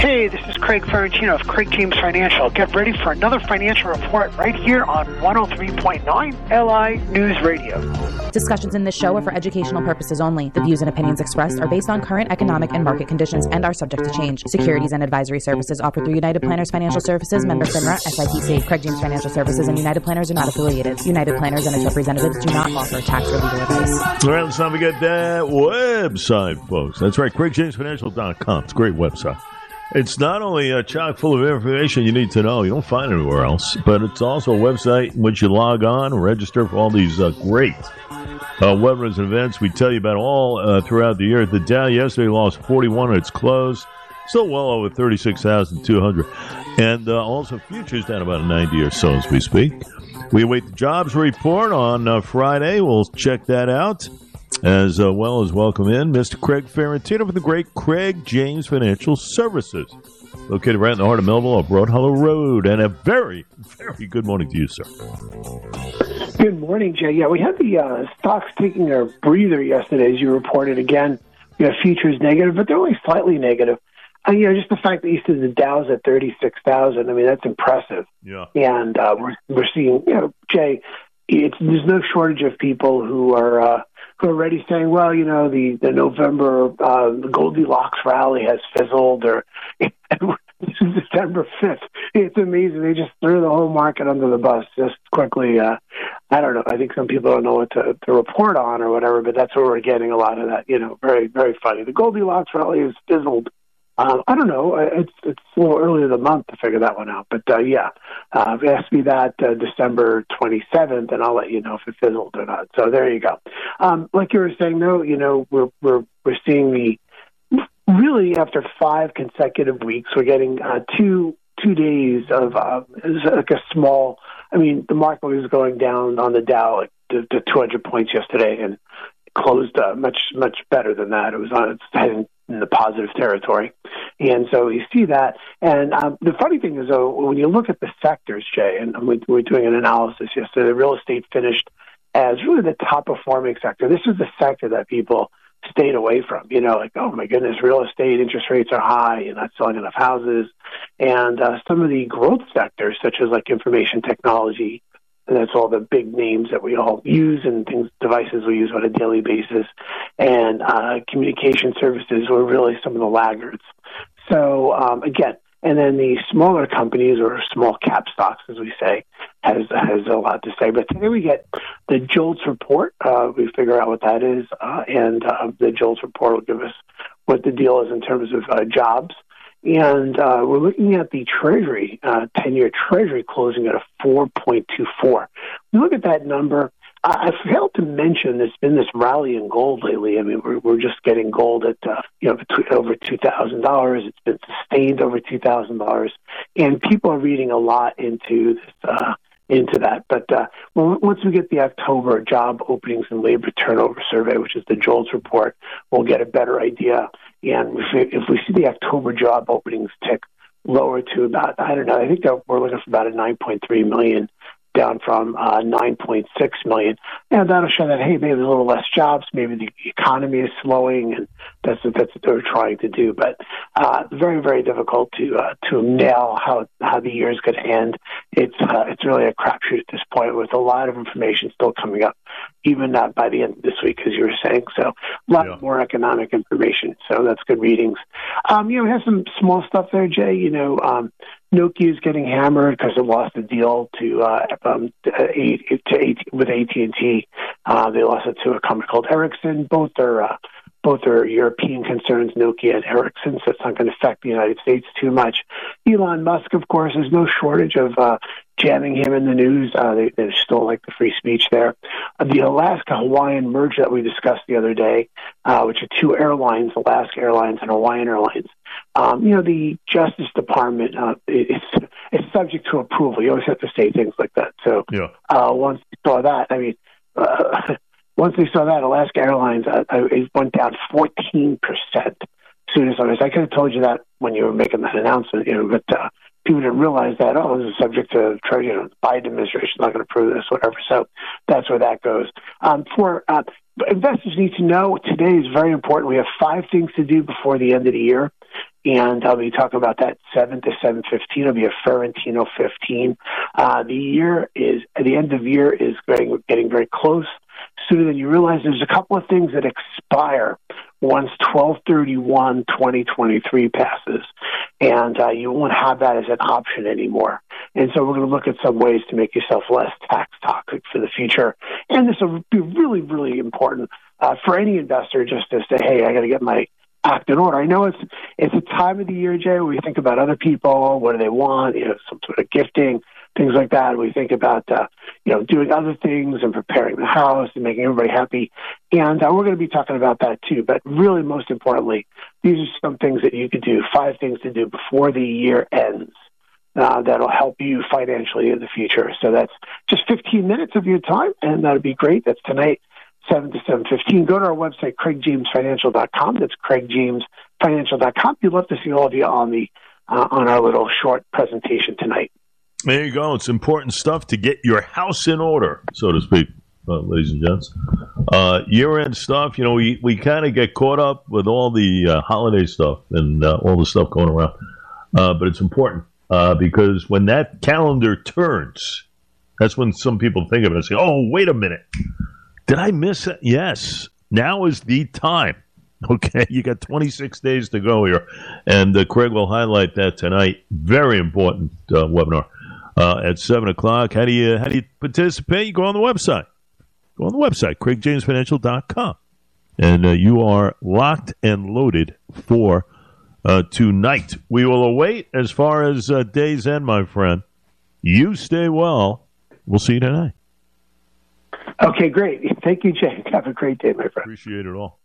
Hey, this is Craig Ferrantino of Craig James Financial. Get ready for another financial report right here on 103.9 LI News Radio. Discussions in this show are for educational purposes only. The views and opinions expressed are based on current economic and market conditions and are subject to change. Securities and advisory services offered through United Planners Financial Services, member FINRA, SIPC. Craig James Financial Services and United Planners are not affiliated. United Planners and its representatives do not offer tax or legal advice. All right, let's not forget that website, folks. That's right, CraigJamesFinancial.com. It's a great website. It's not only a chock full of information you need to know, you don't find anywhere else, but it's also a website in which you log on, register for all these uh, great uh, webinars and events. We tell you about all uh, throughout the year. The Dow yesterday lost 41 at its close, still well over 36,200. And uh, also futures down about 90 or so as we speak. We await the jobs report on uh, Friday. We'll check that out as uh, well as welcome in Mr. Craig Ferrantino from the great Craig James Financial Services, located right in the heart of Melville on Broad Hollow Road. And a very, very good morning to you, sir. Good morning, Jay. Yeah, we had the uh, stocks taking a breather yesterday, as you reported. Again, you know, futures negative, but they're only slightly negative. Uh, you know, just the fact that you see the Dow's at thirty six thousand. I mean, that's impressive. Yeah. And uh, we're we're seeing, you know, Jay, it's there's no shortage of people who are. Uh, already saying, well, you know, the the November uh, Goldilocks rally has fizzled, or this is December fifth. It's amazing. They just threw the whole market under the bus just quickly. Uh, I don't know. I think some people don't know what to, to report on or whatever, but that's where we're getting a lot of that. You know, very very funny. The Goldilocks rally has fizzled. Um, I don't know. It's it's a little early in the month to figure that one out. But uh, yeah, uh, ask me that uh, December 27th, and I'll let you know if it fizzled or not. So there you go. Um, like you were saying, though, you know, we're we're we're seeing the really after five consecutive weeks, we're getting uh, two two days of uh, like a small. I mean, the market was going down on the Dow like to, to 200 points yesterday, and closed uh, much much better than that. It was on its heading in the positive territory, and so you see that. And um, the funny thing is, though, when you look at the sectors, Jay, and we were doing an analysis yesterday, real estate finished as really the top performing sector. This is the sector that people stayed away from. You know, like oh my goodness, real estate interest rates are high, you're not selling enough houses, and uh, some of the growth sectors, such as like information technology and that's all the big names that we all use and things devices we use on a daily basis and uh, communication services were really some of the laggards so um, again and then the smaller companies or small cap stocks as we say has has a lot to say but today we get the JOLTS report uh, we figure out what that is uh, and uh, the JOLTS report will give us what the deal is in terms of uh, jobs and uh, we're looking at the Treasury, uh, 10 year Treasury closing at a 4.24. We look at that number. I failed to mention there's been this rally in gold lately. I mean, we're, we're just getting gold at uh, you know over two thousand dollars. It's been sustained over two thousand dollars, and people are reading a lot into this uh, into that. But uh, once we get the October job openings and labor turnover survey, which is the JOLTS report, we'll get a better idea and if we if we see the October job openings tick lower to about, I don't know, I think we're looking for about a 9.3 million down from uh, 9.6 million. And that'll show that, hey, maybe a little less jobs, maybe the economy is slowing, and that's that's what they're trying to do. But uh, very, very difficult to uh, to nail how how the year is going to end. It's uh, it's really a crapshoot at this point with a lot of information still coming up, even not by the end of this week, as you were saying. So a lot yeah. more economic information. So that's good readings. Um, you know, we have some small stuff there, Jay. You know, um, Nokia is getting hammered because it lost a deal to uh, um, to, to, with AT and T. Uh, they lost it to a company called Ericsson. Both are uh, both are European concerns, Nokia and Ericsson, so it's not going to affect the United States too much. Elon Musk, of course, there's no shortage of uh, jamming him in the news. Uh, they, they still like the free speech there. Uh, the Alaska Hawaiian merger that we discussed the other day, uh, which are two airlines, Alaska Airlines and Hawaiian Airlines. Um, you know, the Justice Department uh, is it's subject to approval. You always have to say things like that. So yeah. uh, once you saw that, I mean. Uh, once they saw that, Alaska Airlines uh, uh it went down 14 percent. Soon as I could have told you that when you were making that announcement, you know, but uh, people didn't realize that. Oh, this is subject to. You know, Biden administration not going to approve this, whatever. So that's where that goes. Um, for uh, investors need to know today is very important. We have five things to do before the end of the year. and I'll be talking about that 7 to 7.15. It'll be a Ferrantino 15. Uh, the year is, the end of year is getting, getting very close. Sooner than you realize, there's a couple of things that expire once 1231 2023 passes, and uh, you won't have that as an option anymore. And so we're going to look at some ways to make yourself less tax toxic for the future. And this will be really, really important uh, for any investor just to say, hey, I got to get my act in order. I know it's it's a time of the year, Jay, where we think about other people, what do they want, you know, some sort of gifting, things like that. We think about uh, you know doing other things and preparing the house and making everybody happy, and uh, we're going to be talking about that too. But really, most importantly, these are some things that you could do. Five things to do before the year ends. Uh, that'll help you financially in the future. So that's just 15 minutes of your time, and that'll be great. That's tonight 7 to 7.15. Go to our website, craigjamesfinancial.com. That's craigjamesfinancial.com. We'd love to see all of you on the uh, on our little short presentation tonight. There you go. It's important stuff to get your house in order, so to speak, uh, ladies and gents. Uh, year-end stuff, you know, we, we kind of get caught up with all the uh, holiday stuff and uh, all the stuff going around. Uh, but it's important because when that calendar turns, that's when some people think of it and say, oh, wait a minute did I miss it? Yes. Now is the time. Okay, you got 26 days to go here, and uh, Craig will highlight that tonight. Very important uh, webinar uh, at seven o'clock. How do you how do you participate? You go on the website. Go on the website, craigjamesfinancial.com, and uh, you are locked and loaded for uh, tonight. We will await as far as uh, days end, my friend. You stay well. We'll see you tonight. Okay, great. Thank you, Jake. Have a great day, my friend. Appreciate it all.